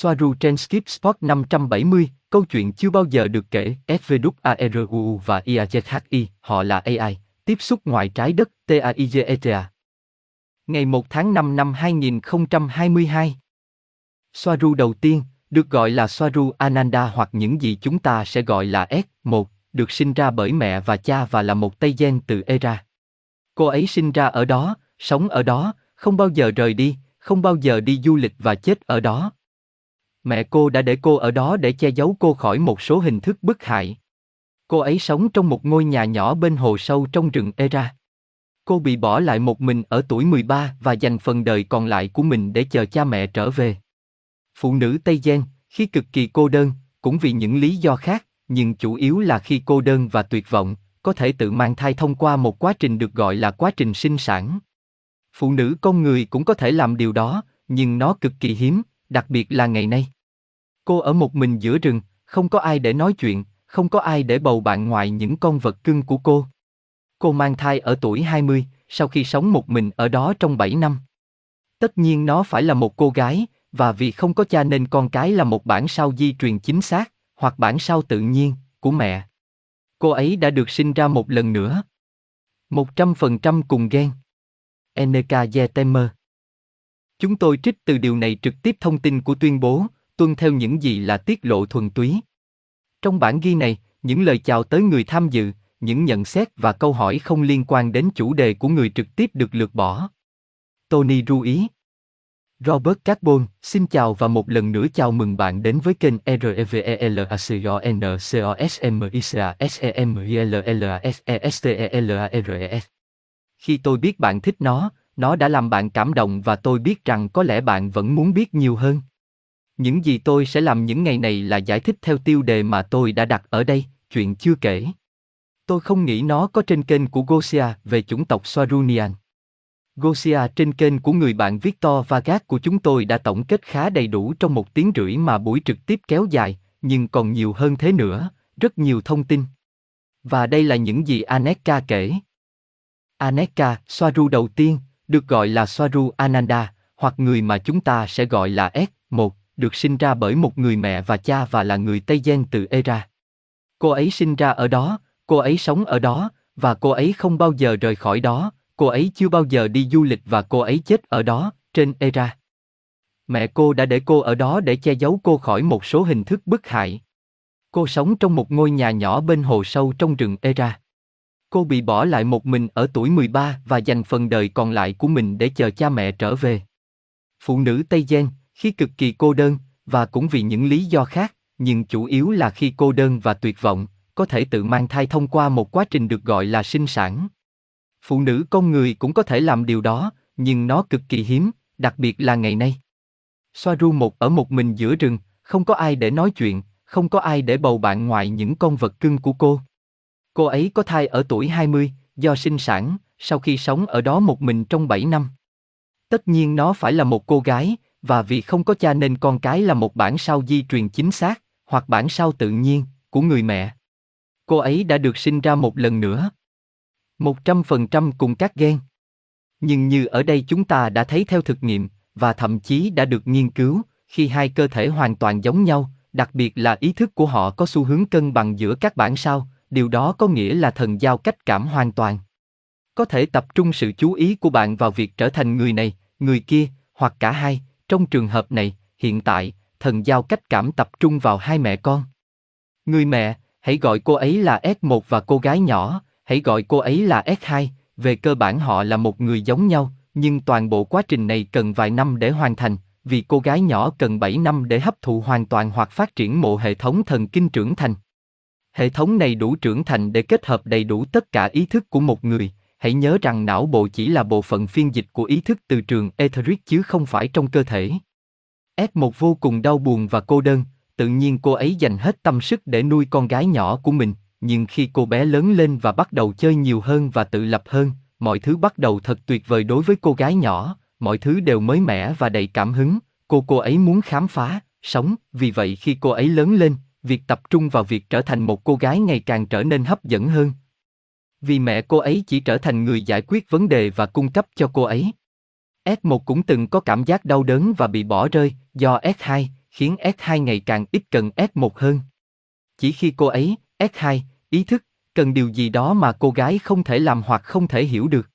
Soaru trên Skip Spot 570, câu chuyện chưa bao giờ được kể, SVWARU và IAZHI, họ là AI, tiếp xúc ngoài trái đất, TAIGETA. Ngày 1 tháng 5 năm 2022. Soaru đầu tiên, được gọi là Soaru Ananda hoặc những gì chúng ta sẽ gọi là S1, được sinh ra bởi mẹ và cha và là một Tây Gen từ Era. Cô ấy sinh ra ở đó, sống ở đó, không bao giờ rời đi, không bao giờ đi du lịch và chết ở đó. Mẹ cô đã để cô ở đó để che giấu cô khỏi một số hình thức bức hại. Cô ấy sống trong một ngôi nhà nhỏ bên hồ sâu trong rừng Era. Cô bị bỏ lại một mình ở tuổi 13 và dành phần đời còn lại của mình để chờ cha mẹ trở về. Phụ nữ Tây Gen, khi cực kỳ cô đơn, cũng vì những lý do khác, nhưng chủ yếu là khi cô đơn và tuyệt vọng, có thể tự mang thai thông qua một quá trình được gọi là quá trình sinh sản. Phụ nữ con người cũng có thể làm điều đó, nhưng nó cực kỳ hiếm, đặc biệt là ngày nay. Cô ở một mình giữa rừng, không có ai để nói chuyện, không có ai để bầu bạn ngoài những con vật cưng của cô. Cô mang thai ở tuổi 20, sau khi sống một mình ở đó trong 7 năm. Tất nhiên nó phải là một cô gái, và vì không có cha nên con cái là một bản sao di truyền chính xác, hoặc bản sao tự nhiên, của mẹ. Cô ấy đã được sinh ra một lần nữa. Một trăm phần trăm cùng gen. Eneka Yetemer. Chúng tôi trích từ điều này trực tiếp thông tin của tuyên bố, tuân theo những gì là tiết lộ thuần túy. Trong bản ghi này, những lời chào tới người tham dự, những nhận xét và câu hỏi không liên quan đến chủ đề của người trực tiếp được lược bỏ. Tony Rui Robert Carbon, xin chào và một lần nữa chào mừng bạn đến với kênh REVELACONCOSMISASEMILLASESTELARES. Khi tôi biết bạn thích nó, nó đã làm bạn cảm động và tôi biết rằng có lẽ bạn vẫn muốn biết nhiều hơn. Những gì tôi sẽ làm những ngày này là giải thích theo tiêu đề mà tôi đã đặt ở đây, chuyện chưa kể. Tôi không nghĩ nó có trên kênh của Gosia về chủng tộc Swarunian. Gosia trên kênh của người bạn Victor Vargas của chúng tôi đã tổng kết khá đầy đủ trong một tiếng rưỡi mà buổi trực tiếp kéo dài, nhưng còn nhiều hơn thế nữa, rất nhiều thông tin. Và đây là những gì Aneka kể. Aneka, Swaru đầu tiên, được gọi là Swaru Ananda, hoặc người mà chúng ta sẽ gọi là S một được sinh ra bởi một người mẹ và cha và là người Tây Gen từ Era. Cô ấy sinh ra ở đó, cô ấy sống ở đó, và cô ấy không bao giờ rời khỏi đó, cô ấy chưa bao giờ đi du lịch và cô ấy chết ở đó, trên Era. Mẹ cô đã để cô ở đó để che giấu cô khỏi một số hình thức bức hại. Cô sống trong một ngôi nhà nhỏ bên hồ sâu trong rừng Era. Cô bị bỏ lại một mình ở tuổi 13 và dành phần đời còn lại của mình để chờ cha mẹ trở về. Phụ nữ Tây Gen, khi cực kỳ cô đơn, và cũng vì những lý do khác, nhưng chủ yếu là khi cô đơn và tuyệt vọng, có thể tự mang thai thông qua một quá trình được gọi là sinh sản. Phụ nữ con người cũng có thể làm điều đó, nhưng nó cực kỳ hiếm, đặc biệt là ngày nay. Soaru một ở một mình giữa rừng, không có ai để nói chuyện, không có ai để bầu bạn ngoài những con vật cưng của cô. Cô ấy có thai ở tuổi 20, do sinh sản, sau khi sống ở đó một mình trong 7 năm. Tất nhiên nó phải là một cô gái, và vì không có cha nên con cái là một bản sao di truyền chính xác, hoặc bản sao tự nhiên, của người mẹ. Cô ấy đã được sinh ra một lần nữa. Một trăm phần trăm cùng các gen. Nhưng như ở đây chúng ta đã thấy theo thực nghiệm, và thậm chí đã được nghiên cứu, khi hai cơ thể hoàn toàn giống nhau, đặc biệt là ý thức của họ có xu hướng cân bằng giữa các bản sao, điều đó có nghĩa là thần giao cách cảm hoàn toàn. Có thể tập trung sự chú ý của bạn vào việc trở thành người này, người kia, hoặc cả hai, trong trường hợp này, hiện tại, thần giao cách cảm tập trung vào hai mẹ con. Người mẹ, hãy gọi cô ấy là S1 và cô gái nhỏ, hãy gọi cô ấy là S2, về cơ bản họ là một người giống nhau, nhưng toàn bộ quá trình này cần vài năm để hoàn thành, vì cô gái nhỏ cần 7 năm để hấp thụ hoàn toàn hoặc phát triển mộ hệ thống thần kinh trưởng thành. Hệ thống này đủ trưởng thành để kết hợp đầy đủ tất cả ý thức của một người. Hãy nhớ rằng não bộ chỉ là bộ phận phiên dịch của ý thức từ trường etheric chứ không phải trong cơ thể. S1 vô cùng đau buồn và cô đơn, tự nhiên cô ấy dành hết tâm sức để nuôi con gái nhỏ của mình, nhưng khi cô bé lớn lên và bắt đầu chơi nhiều hơn và tự lập hơn, mọi thứ bắt đầu thật tuyệt vời đối với cô gái nhỏ, mọi thứ đều mới mẻ và đầy cảm hứng, cô cô ấy muốn khám phá, sống, vì vậy khi cô ấy lớn lên, việc tập trung vào việc trở thành một cô gái ngày càng trở nên hấp dẫn hơn. Vì mẹ cô ấy chỉ trở thành người giải quyết vấn đề và cung cấp cho cô ấy. S1 cũng từng có cảm giác đau đớn và bị bỏ rơi, do S2, khiến S2 ngày càng ít cần S1 hơn. Chỉ khi cô ấy, S2, ý thức, cần điều gì đó mà cô gái không thể làm hoặc không thể hiểu được.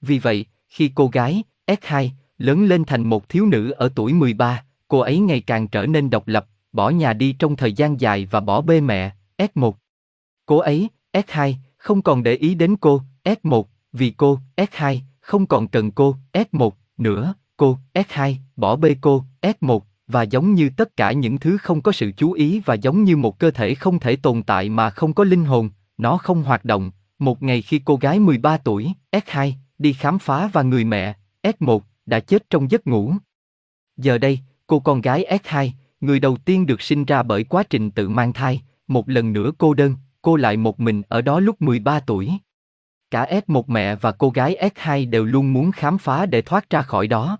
Vì vậy, khi cô gái, S2, lớn lên thành một thiếu nữ ở tuổi 13, cô ấy ngày càng trở nên độc lập, bỏ nhà đi trong thời gian dài và bỏ bê mẹ, S1. Cô ấy, S2, không còn để ý đến cô, S1, vì cô, S2, không còn cần cô, S1, nữa, cô, S2, bỏ bê cô, S1, và giống như tất cả những thứ không có sự chú ý và giống như một cơ thể không thể tồn tại mà không có linh hồn, nó không hoạt động. Một ngày khi cô gái 13 tuổi, S2, đi khám phá và người mẹ, S1, đã chết trong giấc ngủ. Giờ đây, cô con gái S2, người đầu tiên được sinh ra bởi quá trình tự mang thai, một lần nữa cô đơn, cô lại một mình ở đó lúc 13 tuổi. Cả S1 mẹ và cô gái S2 đều luôn muốn khám phá để thoát ra khỏi đó.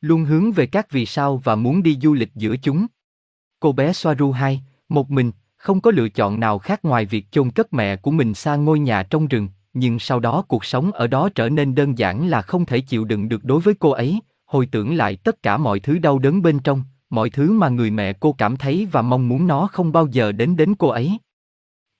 Luôn hướng về các vì sao và muốn đi du lịch giữa chúng. Cô bé Soaru 2, một mình, không có lựa chọn nào khác ngoài việc chôn cất mẹ của mình xa ngôi nhà trong rừng, nhưng sau đó cuộc sống ở đó trở nên đơn giản là không thể chịu đựng được đối với cô ấy, hồi tưởng lại tất cả mọi thứ đau đớn bên trong, mọi thứ mà người mẹ cô cảm thấy và mong muốn nó không bao giờ đến đến cô ấy.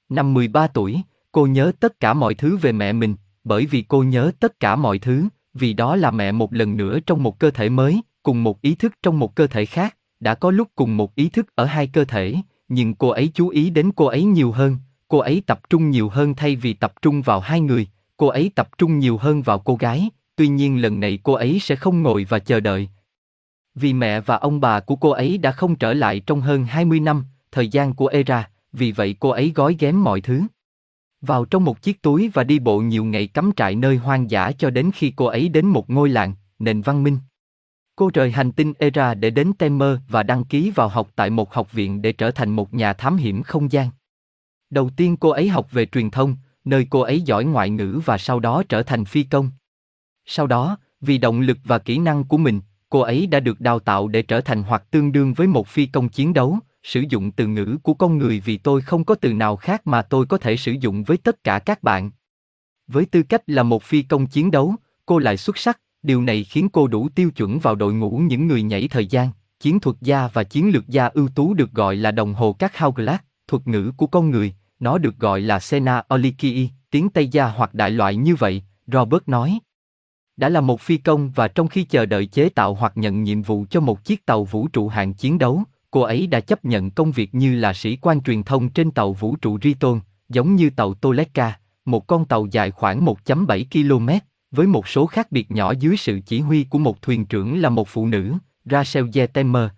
Năm 13 tuổi, cô nhớ tất cả mọi thứ về mẹ mình, bởi vì cô nhớ tất cả mọi thứ, vì đó là mẹ một lần nữa trong một cơ thể mới, cùng một ý thức trong một cơ thể khác, đã có lúc cùng một ý thức ở hai cơ thể, nhưng cô ấy chú ý đến cô ấy nhiều hơn, cô ấy tập trung nhiều hơn thay vì tập trung vào hai người, cô ấy tập trung nhiều hơn vào cô gái, tuy nhiên lần này cô ấy sẽ không ngồi và chờ đợi. Vì mẹ và ông bà của cô ấy đã không trở lại trong hơn 20 năm, thời gian của Era, vì vậy cô ấy gói ghém mọi thứ. Vào trong một chiếc túi và đi bộ nhiều ngày cắm trại nơi hoang dã cho đến khi cô ấy đến một ngôi làng, nền văn minh. Cô rời hành tinh Era để đến Temer và đăng ký vào học tại một học viện để trở thành một nhà thám hiểm không gian. Đầu tiên cô ấy học về truyền thông, nơi cô ấy giỏi ngoại ngữ và sau đó trở thành phi công. Sau đó, vì động lực và kỹ năng của mình, cô ấy đã được đào tạo để trở thành hoặc tương đương với một phi công chiến đấu, sử dụng từ ngữ của con người vì tôi không có từ nào khác mà tôi có thể sử dụng với tất cả các bạn. Với tư cách là một phi công chiến đấu, cô lại xuất sắc, điều này khiến cô đủ tiêu chuẩn vào đội ngũ những người nhảy thời gian, chiến thuật gia và chiến lược gia ưu tú được gọi là đồng hồ các Hourglass, thuật ngữ của con người, nó được gọi là Sena Olikii, tiếng Tây gia hoặc đại loại như vậy, Robert nói. Đã là một phi công và trong khi chờ đợi chế tạo hoặc nhận nhiệm vụ cho một chiếc tàu vũ trụ hạng chiến đấu, cô ấy đã chấp nhận công việc như là sĩ quan truyền thông trên tàu vũ trụ Riton, giống như tàu Toleka, một con tàu dài khoảng 1.7 km, với một số khác biệt nhỏ dưới sự chỉ huy của một thuyền trưởng là một phụ nữ, Rachel Yetemer.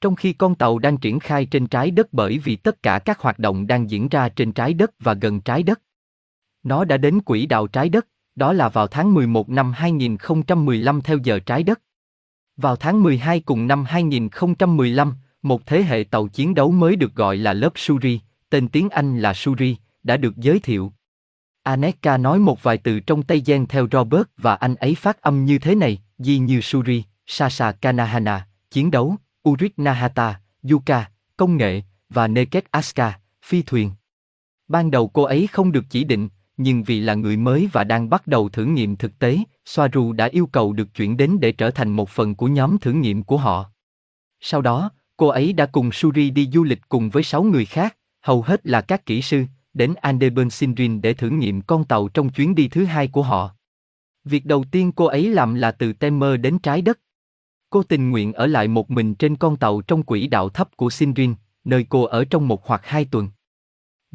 Trong khi con tàu đang triển khai trên trái đất bởi vì tất cả các hoạt động đang diễn ra trên trái đất và gần trái đất. Nó đã đến quỹ đạo trái đất, đó là vào tháng 11 năm 2015 theo giờ trái đất. Vào tháng 12 cùng năm 2015, một thế hệ tàu chiến đấu mới được gọi là lớp Suri, tên tiếng Anh là Suri, đã được giới thiệu. Aneka nói một vài từ trong Tây Gen theo Robert và anh ấy phát âm như thế này, Di như Suri, Sasa Kanahana, chiến đấu, Urit Nahata, Yuka, công nghệ, và Neket Aska, phi thuyền. Ban đầu cô ấy không được chỉ định, nhưng vì là người mới và đang bắt đầu thử nghiệm thực tế, Soaru đã yêu cầu được chuyển đến để trở thành một phần của nhóm thử nghiệm của họ. Sau đó, cô ấy đã cùng Suri đi du lịch cùng với 6 người khác, hầu hết là các kỹ sư, đến Andeburn Sindrin để thử nghiệm con tàu trong chuyến đi thứ hai của họ. Việc đầu tiên cô ấy làm là từ Temer đến trái đất. Cô tình nguyện ở lại một mình trên con tàu trong quỹ đạo thấp của Sindrin, nơi cô ở trong một hoặc hai tuần.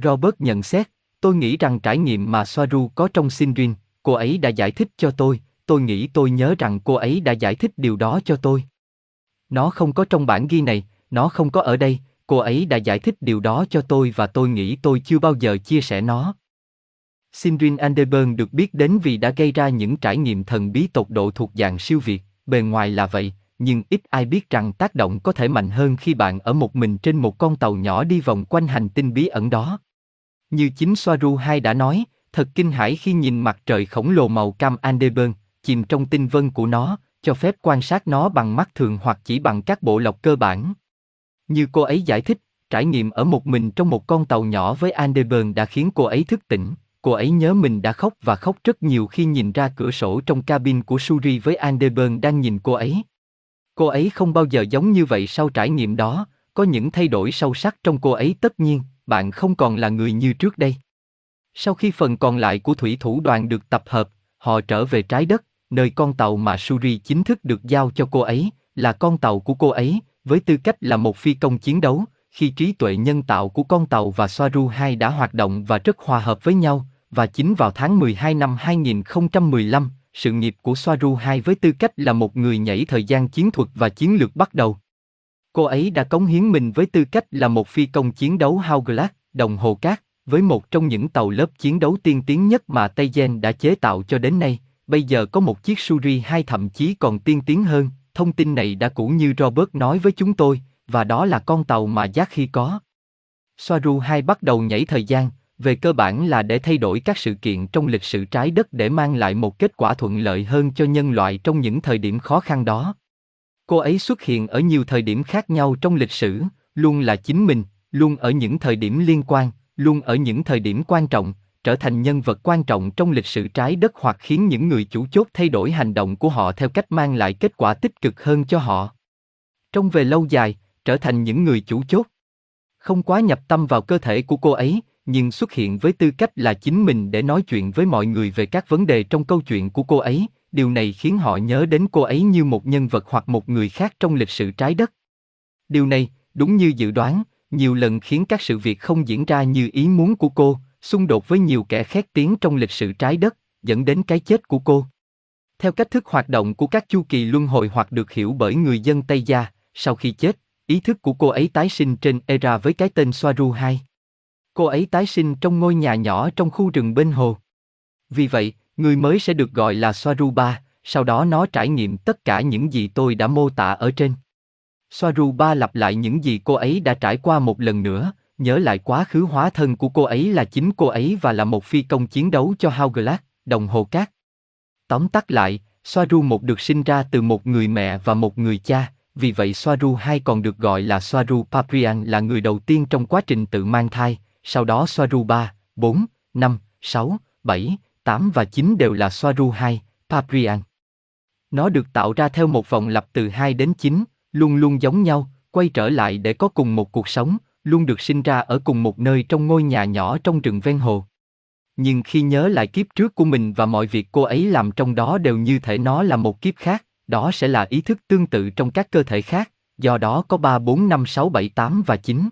Robert nhận xét, tôi nghĩ rằng trải nghiệm mà Soaru có trong Sindrin, cô ấy đã giải thích cho tôi, tôi nghĩ tôi nhớ rằng cô ấy đã giải thích điều đó cho tôi. Nó không có trong bản ghi này, nó không có ở đây, cô ấy đã giải thích điều đó cho tôi và tôi nghĩ tôi chưa bao giờ chia sẻ nó. Sindrin Anderburn được biết đến vì đã gây ra những trải nghiệm thần bí tột độ thuộc dạng siêu việt, bề ngoài là vậy, nhưng ít ai biết rằng tác động có thể mạnh hơn khi bạn ở một mình trên một con tàu nhỏ đi vòng quanh hành tinh bí ẩn đó. Như chính Soaru 2 đã nói, thật kinh hãi khi nhìn mặt trời khổng lồ màu cam Andeburn, chìm trong tinh vân của nó, cho phép quan sát nó bằng mắt thường hoặc chỉ bằng các bộ lọc cơ bản. Như cô ấy giải thích, trải nghiệm ở một mình trong một con tàu nhỏ với Andeburn đã khiến cô ấy thức tỉnh. Cô ấy nhớ mình đã khóc và khóc rất nhiều khi nhìn ra cửa sổ trong cabin của Suri với Andeburn đang nhìn cô ấy. Cô ấy không bao giờ giống như vậy sau trải nghiệm đó, có những thay đổi sâu sắc trong cô ấy tất nhiên, bạn không còn là người như trước đây. Sau khi phần còn lại của thủy thủ đoàn được tập hợp, họ trở về trái đất, nơi con tàu mà Suri chính thức được giao cho cô ấy, là con tàu của cô ấy, với tư cách là một phi công chiến đấu, khi trí tuệ nhân tạo của con tàu và Soaru 2 đã hoạt động và rất hòa hợp với nhau, và chính vào tháng 12 năm 2015, sự nghiệp của Soaru 2 với tư cách là một người nhảy thời gian chiến thuật và chiến lược bắt đầu. Cô ấy đã cống hiến mình với tư cách là một phi công chiến đấu Hourglass, đồng hồ cát, với một trong những tàu lớp chiến đấu tiên tiến nhất mà Tây Gen đã chế tạo cho đến nay. Bây giờ có một chiếc Suri 2 thậm chí còn tiên tiến hơn, thông tin này đã cũ như Robert nói với chúng tôi, và đó là con tàu mà Giác khi có. Soaru 2 bắt đầu nhảy thời gian, về cơ bản là để thay đổi các sự kiện trong lịch sử trái đất để mang lại một kết quả thuận lợi hơn cho nhân loại trong những thời điểm khó khăn đó. Cô ấy xuất hiện ở nhiều thời điểm khác nhau trong lịch sử, luôn là chính mình, luôn ở những thời điểm liên quan, luôn ở những thời điểm quan trọng, trở thành nhân vật quan trọng trong lịch sử trái đất hoặc khiến những người chủ chốt thay đổi hành động của họ theo cách mang lại kết quả tích cực hơn cho họ. Trong về lâu dài, trở thành những người chủ chốt. Không quá nhập tâm vào cơ thể của cô ấy, nhưng xuất hiện với tư cách là chính mình để nói chuyện với mọi người về các vấn đề trong câu chuyện của cô ấy, điều này khiến họ nhớ đến cô ấy như một nhân vật hoặc một người khác trong lịch sử trái đất. Điều này, đúng như dự đoán, nhiều lần khiến các sự việc không diễn ra như ý muốn của cô, xung đột với nhiều kẻ khét tiếng trong lịch sử trái đất, dẫn đến cái chết của cô. Theo cách thức hoạt động của các chu kỳ luân hồi hoặc được hiểu bởi người dân Tây Gia, sau khi chết, ý thức của cô ấy tái sinh trên Era với cái tên Soaru 2. Cô ấy tái sinh trong ngôi nhà nhỏ trong khu rừng bên hồ. Vì vậy, người mới sẽ được gọi là Soaru 3, sau đó nó trải nghiệm tất cả những gì tôi đã mô tả ở trên. Soaru 3 lặp lại những gì cô ấy đã trải qua một lần nữa, nhớ lại quá khứ hóa thân của cô ấy là chính cô ấy và là một phi công chiến đấu cho Hourglass, đồng hồ cát. Tóm tắt lại, Soaru một được sinh ra từ một người mẹ và một người cha, vì vậy Soaru 2 còn được gọi là Soaru Paprian là người đầu tiên trong quá trình tự mang thai, sau đó Soaru 3, 4, 5, 6, 7, 8 và 9 đều là Soaru 2, Paprian. Nó được tạo ra theo một vòng lặp từ 2 đến 9, luôn luôn giống nhau, quay trở lại để có cùng một cuộc sống, luôn được sinh ra ở cùng một nơi trong ngôi nhà nhỏ trong rừng ven hồ. Nhưng khi nhớ lại kiếp trước của mình và mọi việc cô ấy làm trong đó đều như thể nó là một kiếp khác, đó sẽ là ý thức tương tự trong các cơ thể khác, do đó có 3, 4, 5, 6, 7, 8 và 9.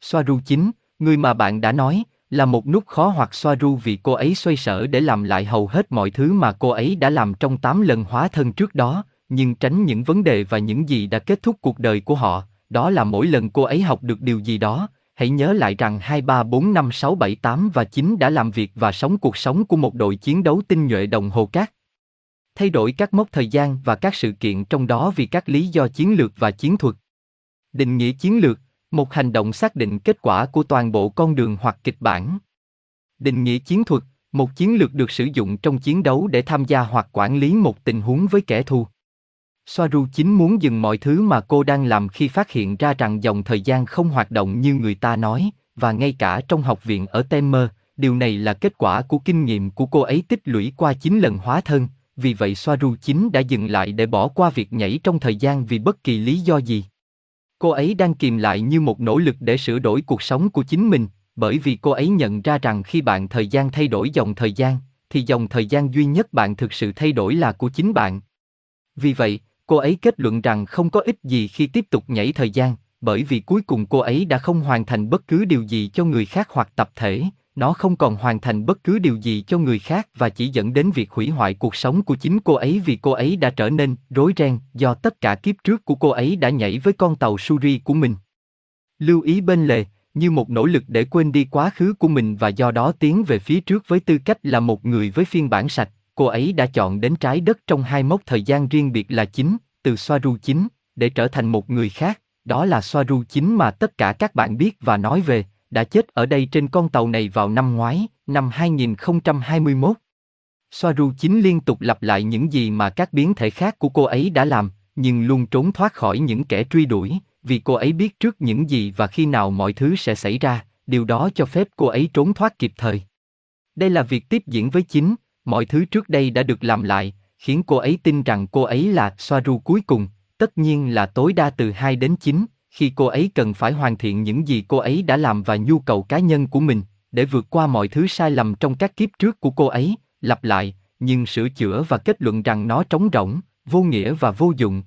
Soaru 9, người mà bạn đã nói, là một nút khó hoặc xoa ru vì cô ấy xoay sở để làm lại hầu hết mọi thứ mà cô ấy đã làm trong 8 lần hóa thân trước đó, nhưng tránh những vấn đề và những gì đã kết thúc cuộc đời của họ, đó là mỗi lần cô ấy học được điều gì đó, hãy nhớ lại rằng 2, 3, 4, 5, 6, 7, 8 và 9 đã làm việc và sống cuộc sống của một đội chiến đấu tinh nhuệ đồng hồ cát. Thay đổi các mốc thời gian và các sự kiện trong đó vì các lý do chiến lược và chiến thuật. Định nghĩa chiến lược, một hành động xác định kết quả của toàn bộ con đường hoặc kịch bản. Định nghĩa chiến thuật, một chiến lược được sử dụng trong chiến đấu để tham gia hoặc quản lý một tình huống với kẻ thù. Soaru chính muốn dừng mọi thứ mà cô đang làm khi phát hiện ra rằng dòng thời gian không hoạt động như người ta nói, và ngay cả trong học viện ở Temer, điều này là kết quả của kinh nghiệm của cô ấy tích lũy qua 9 lần hóa thân, vì vậy Soaru chính đã dừng lại để bỏ qua việc nhảy trong thời gian vì bất kỳ lý do gì. Cô ấy đang kìm lại như một nỗ lực để sửa đổi cuộc sống của chính mình, bởi vì cô ấy nhận ra rằng khi bạn thời gian thay đổi dòng thời gian, thì dòng thời gian duy nhất bạn thực sự thay đổi là của chính bạn. Vì vậy, cô ấy kết luận rằng không có ích gì khi tiếp tục nhảy thời gian, bởi vì cuối cùng cô ấy đã không hoàn thành bất cứ điều gì cho người khác hoặc tập thể, nó không còn hoàn thành bất cứ điều gì cho người khác và chỉ dẫn đến việc hủy hoại cuộc sống của chính cô ấy vì cô ấy đã trở nên rối ren do tất cả kiếp trước của cô ấy đã nhảy với con tàu Suri của mình. Lưu ý bên lề, như một nỗ lực để quên đi quá khứ của mình và do đó tiến về phía trước với tư cách là một người với phiên bản sạch, cô ấy đã chọn đến trái đất trong hai mốc thời gian riêng biệt là chính, từ Soaru chính, để trở thành một người khác, đó là Soaru chính mà tất cả các bạn biết và nói về, đã chết ở đây trên con tàu này vào năm ngoái, năm 2021. Soaru chính liên tục lặp lại những gì mà các biến thể khác của cô ấy đã làm, nhưng luôn trốn thoát khỏi những kẻ truy đuổi, vì cô ấy biết trước những gì và khi nào mọi thứ sẽ xảy ra, điều đó cho phép cô ấy trốn thoát kịp thời. Đây là việc tiếp diễn với chính, mọi thứ trước đây đã được làm lại, khiến cô ấy tin rằng cô ấy là Soaru cuối cùng, tất nhiên là tối đa từ 2 đến 9, khi cô ấy cần phải hoàn thiện những gì cô ấy đã làm và nhu cầu cá nhân của mình, để vượt qua mọi thứ sai lầm trong các kiếp trước của cô ấy, lặp lại, nhưng sửa chữa và kết luận rằng nó trống rỗng, vô nghĩa và vô dụng.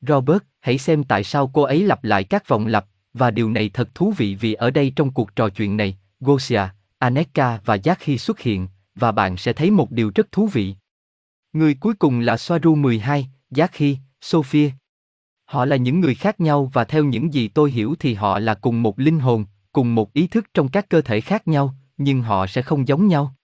Robert, hãy xem tại sao cô ấy lặp lại các vòng lặp, và điều này thật thú vị vì ở đây trong cuộc trò chuyện này, Gosia, Aneka và Jackie xuất hiện, và bạn sẽ thấy một điều rất thú vị. Người cuối cùng là Soaru 12, Jackie, Sophia. Họ là những người khác nhau và theo những gì tôi hiểu thì họ là cùng một linh hồn, cùng một ý thức trong các cơ thể khác nhau, nhưng họ sẽ không giống nhau.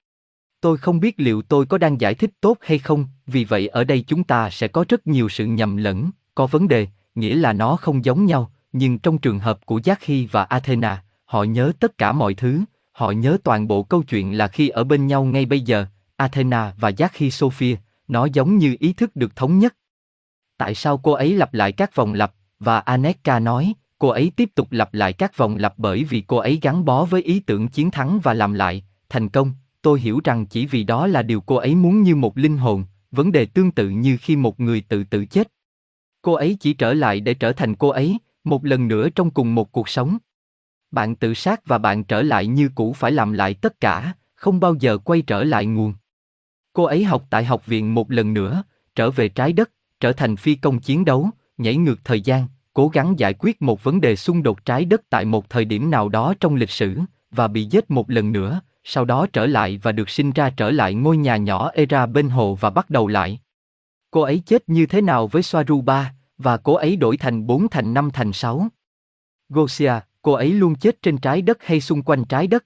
Tôi không biết liệu tôi có đang giải thích tốt hay không, vì vậy ở đây chúng ta sẽ có rất nhiều sự nhầm lẫn, có vấn đề, nghĩa là nó không giống nhau, nhưng trong trường hợp của Jackie và Athena, họ nhớ tất cả mọi thứ, họ nhớ toàn bộ câu chuyện là khi ở bên nhau ngay bây giờ, Athena và Jackie Sophia, nó giống như ý thức được thống nhất. Tại sao cô ấy lặp lại các vòng lặp, và Aneka nói, cô ấy tiếp tục lặp lại các vòng lặp bởi vì cô ấy gắn bó với ý tưởng chiến thắng và làm lại, thành công, tôi hiểu rằng chỉ vì đó là điều cô ấy muốn như một linh hồn, vấn đề tương tự như khi một người tự tử chết. Cô ấy chỉ trở lại để trở thành cô ấy, một lần nữa trong cùng một cuộc sống. Bạn tự sát và bạn trở lại như cũ phải làm lại tất cả, không bao giờ quay trở lại nguồn. Cô ấy học tại học viện một lần nữa, trở về trái đất, trở thành phi công chiến đấu, nhảy ngược thời gian, cố gắng giải quyết một vấn đề xung đột trái đất tại một thời điểm nào đó trong lịch sử, và bị giết một lần nữa, sau đó trở lại và được sinh ra trở lại ngôi nhà nhỏ Era bên hồ và bắt đầu lại. Cô ấy chết như thế nào với Soaru 3, và cô ấy đổi thành 4 thành 5 thành 6. Gosia, cô ấy luôn chết trên trái đất hay xung quanh trái đất?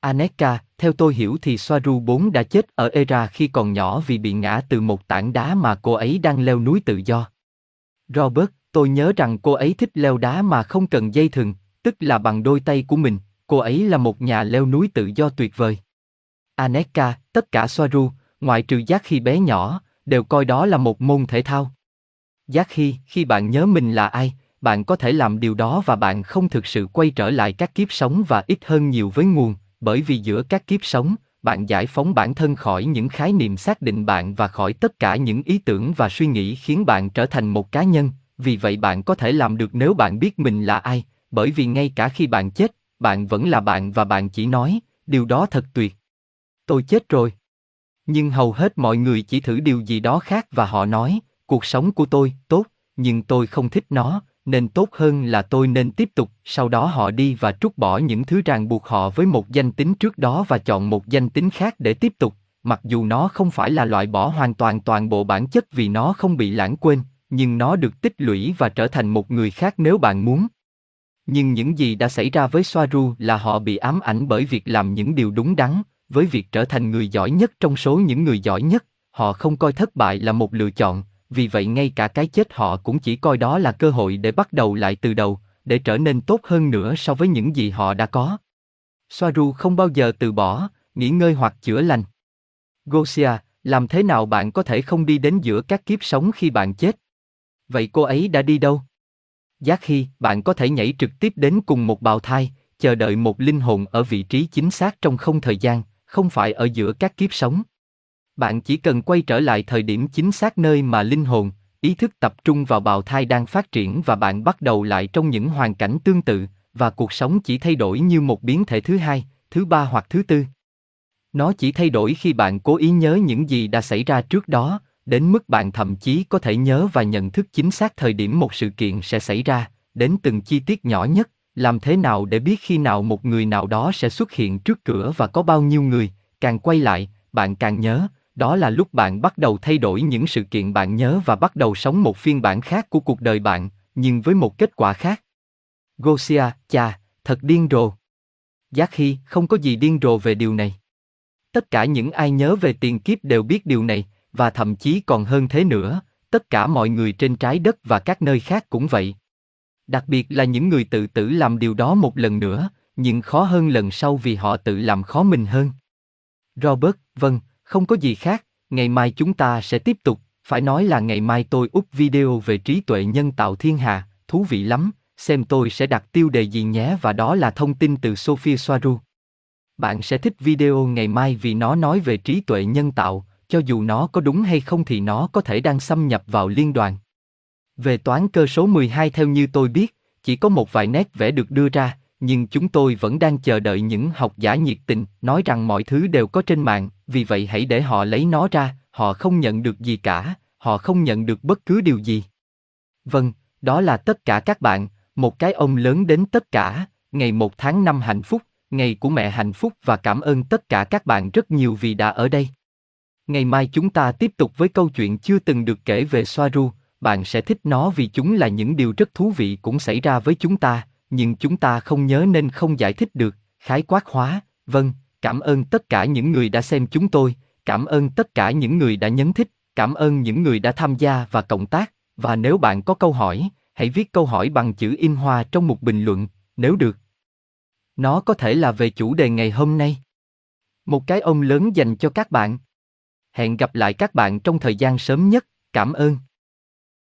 Aneka, theo tôi hiểu thì Soaru 4 đã chết ở Era khi còn nhỏ vì bị ngã từ một tảng đá mà cô ấy đang leo núi tự do. Robert, tôi nhớ rằng cô ấy thích leo đá mà không cần dây thừng, tức là bằng đôi tay của mình, cô ấy là một nhà leo núi tự do tuyệt vời. Aneka, tất cả Soaru, ngoại trừ giác khi bé nhỏ, đều coi đó là một môn thể thao. Giác khi, khi bạn nhớ mình là ai, bạn có thể làm điều đó và bạn không thực sự quay trở lại các kiếp sống và ít hơn nhiều với nguồn, bởi vì giữa các kiếp sống, bạn giải phóng bản thân khỏi những khái niệm xác định bạn và khỏi tất cả những ý tưởng và suy nghĩ khiến bạn trở thành một cá nhân, vì vậy bạn có thể làm được nếu bạn biết mình là ai, bởi vì ngay cả khi bạn chết, bạn vẫn là bạn và bạn chỉ nói, điều đó thật tuyệt. Tôi chết rồi. Nhưng hầu hết mọi người chỉ thử điều gì đó khác và họ nói, cuộc sống của tôi tốt, nhưng tôi không thích nó, nên tốt hơn là tôi nên tiếp tục, sau đó họ đi và trút bỏ những thứ ràng buộc họ với một danh tính trước đó và chọn một danh tính khác để tiếp tục, mặc dù nó không phải là loại bỏ hoàn toàn toàn bộ bản chất vì nó không bị lãng quên, nhưng nó được tích lũy và trở thành một người khác nếu bạn muốn. Nhưng những gì đã xảy ra với Soaru là họ bị ám ảnh bởi việc làm những điều đúng đắn, với việc trở thành người giỏi nhất trong số những người giỏi nhất, họ không coi thất bại là một lựa chọn, vì vậy ngay cả cái chết họ cũng chỉ coi đó là cơ hội để bắt đầu lại từ đầu, để trở nên tốt hơn nữa so với những gì họ đã có. Soaru không bao giờ từ bỏ, nghỉ ngơi hoặc chữa lành. Gosia, làm thế nào bạn có thể không đi đến giữa các kiếp sống khi bạn chết? Vậy cô ấy đã đi đâu? Giác khi bạn có thể nhảy trực tiếp đến cùng một bào thai, chờ đợi một linh hồn ở vị trí chính xác trong không thời gian, không phải ở giữa các kiếp sống. Bạn chỉ cần quay trở lại thời điểm chính xác nơi mà linh hồn, ý thức tập trung vào bào thai đang phát triển và bạn bắt đầu lại trong những hoàn cảnh tương tự, và cuộc sống chỉ thay đổi như một biến thể thứ hai, thứ ba hoặc thứ tư. Nó chỉ thay đổi khi bạn cố ý nhớ những gì đã xảy ra trước đó, đến mức bạn thậm chí có thể nhớ và nhận thức chính xác thời điểm một sự kiện sẽ xảy ra, đến từng chi tiết nhỏ nhất, làm thế nào để biết khi nào một người nào đó sẽ xuất hiện trước cửa và có bao nhiêu người, càng quay lại, bạn càng nhớ, đó là lúc bạn bắt đầu thay đổi những sự kiện bạn nhớ và bắt đầu sống một phiên bản khác của cuộc đời bạn, nhưng với một kết quả khác. Gosia, cha, thật điên rồ. Giác Hy, không có gì điên rồ về điều này. Tất cả những ai nhớ về tiền kiếp đều biết điều này, và thậm chí còn hơn thế nữa, tất cả mọi người trên trái đất và các nơi khác cũng vậy. Đặc biệt là những người tự tử làm điều đó một lần nữa, nhưng khó hơn lần sau vì họ tự làm khó mình hơn. Robert, vâng, không có gì khác, ngày mai chúng ta sẽ tiếp tục, phải nói là ngày mai tôi úp video về trí tuệ nhân tạo thiên hà, thú vị lắm, xem tôi sẽ đặt tiêu đề gì nhé và đó là thông tin từ Sophia Soaru. Bạn sẽ thích video ngày mai vì nó nói về trí tuệ nhân tạo, cho dù nó có đúng hay không thì nó có thể đang xâm nhập vào liên đoàn. Về toán cơ số 12 theo như tôi biết, chỉ có một vài nét vẽ được đưa ra, nhưng chúng tôi vẫn đang chờ đợi những học giả nhiệt tình nói rằng mọi thứ đều có trên mạng, vì vậy hãy để họ lấy nó ra, họ không nhận được gì cả, họ không nhận được bất cứ điều gì. Vâng, đó là tất cả các bạn, một cái ông lớn đến tất cả, ngày 1 tháng 5 hạnh phúc, ngày của mẹ hạnh phúc và cảm ơn tất cả các bạn rất nhiều vì đã ở đây. Ngày mai chúng ta tiếp tục với câu chuyện chưa từng được kể về Soaru, bạn sẽ thích nó vì chúng là những điều rất thú vị cũng xảy ra với chúng ta, nhưng chúng ta không nhớ nên không giải thích được, khái quát hóa, vâng, cảm ơn tất cả những người đã xem chúng tôi, cảm ơn tất cả những người đã nhấn thích, cảm ơn những người đã tham gia và cộng tác, và nếu bạn có câu hỏi, hãy viết câu hỏi bằng chữ in hoa trong một bình luận, nếu được. Nó có thể là về chủ đề ngày hôm nay. Một cái ôm lớn dành cho các bạn. Hẹn gặp lại các bạn trong thời gian sớm nhất, cảm ơn.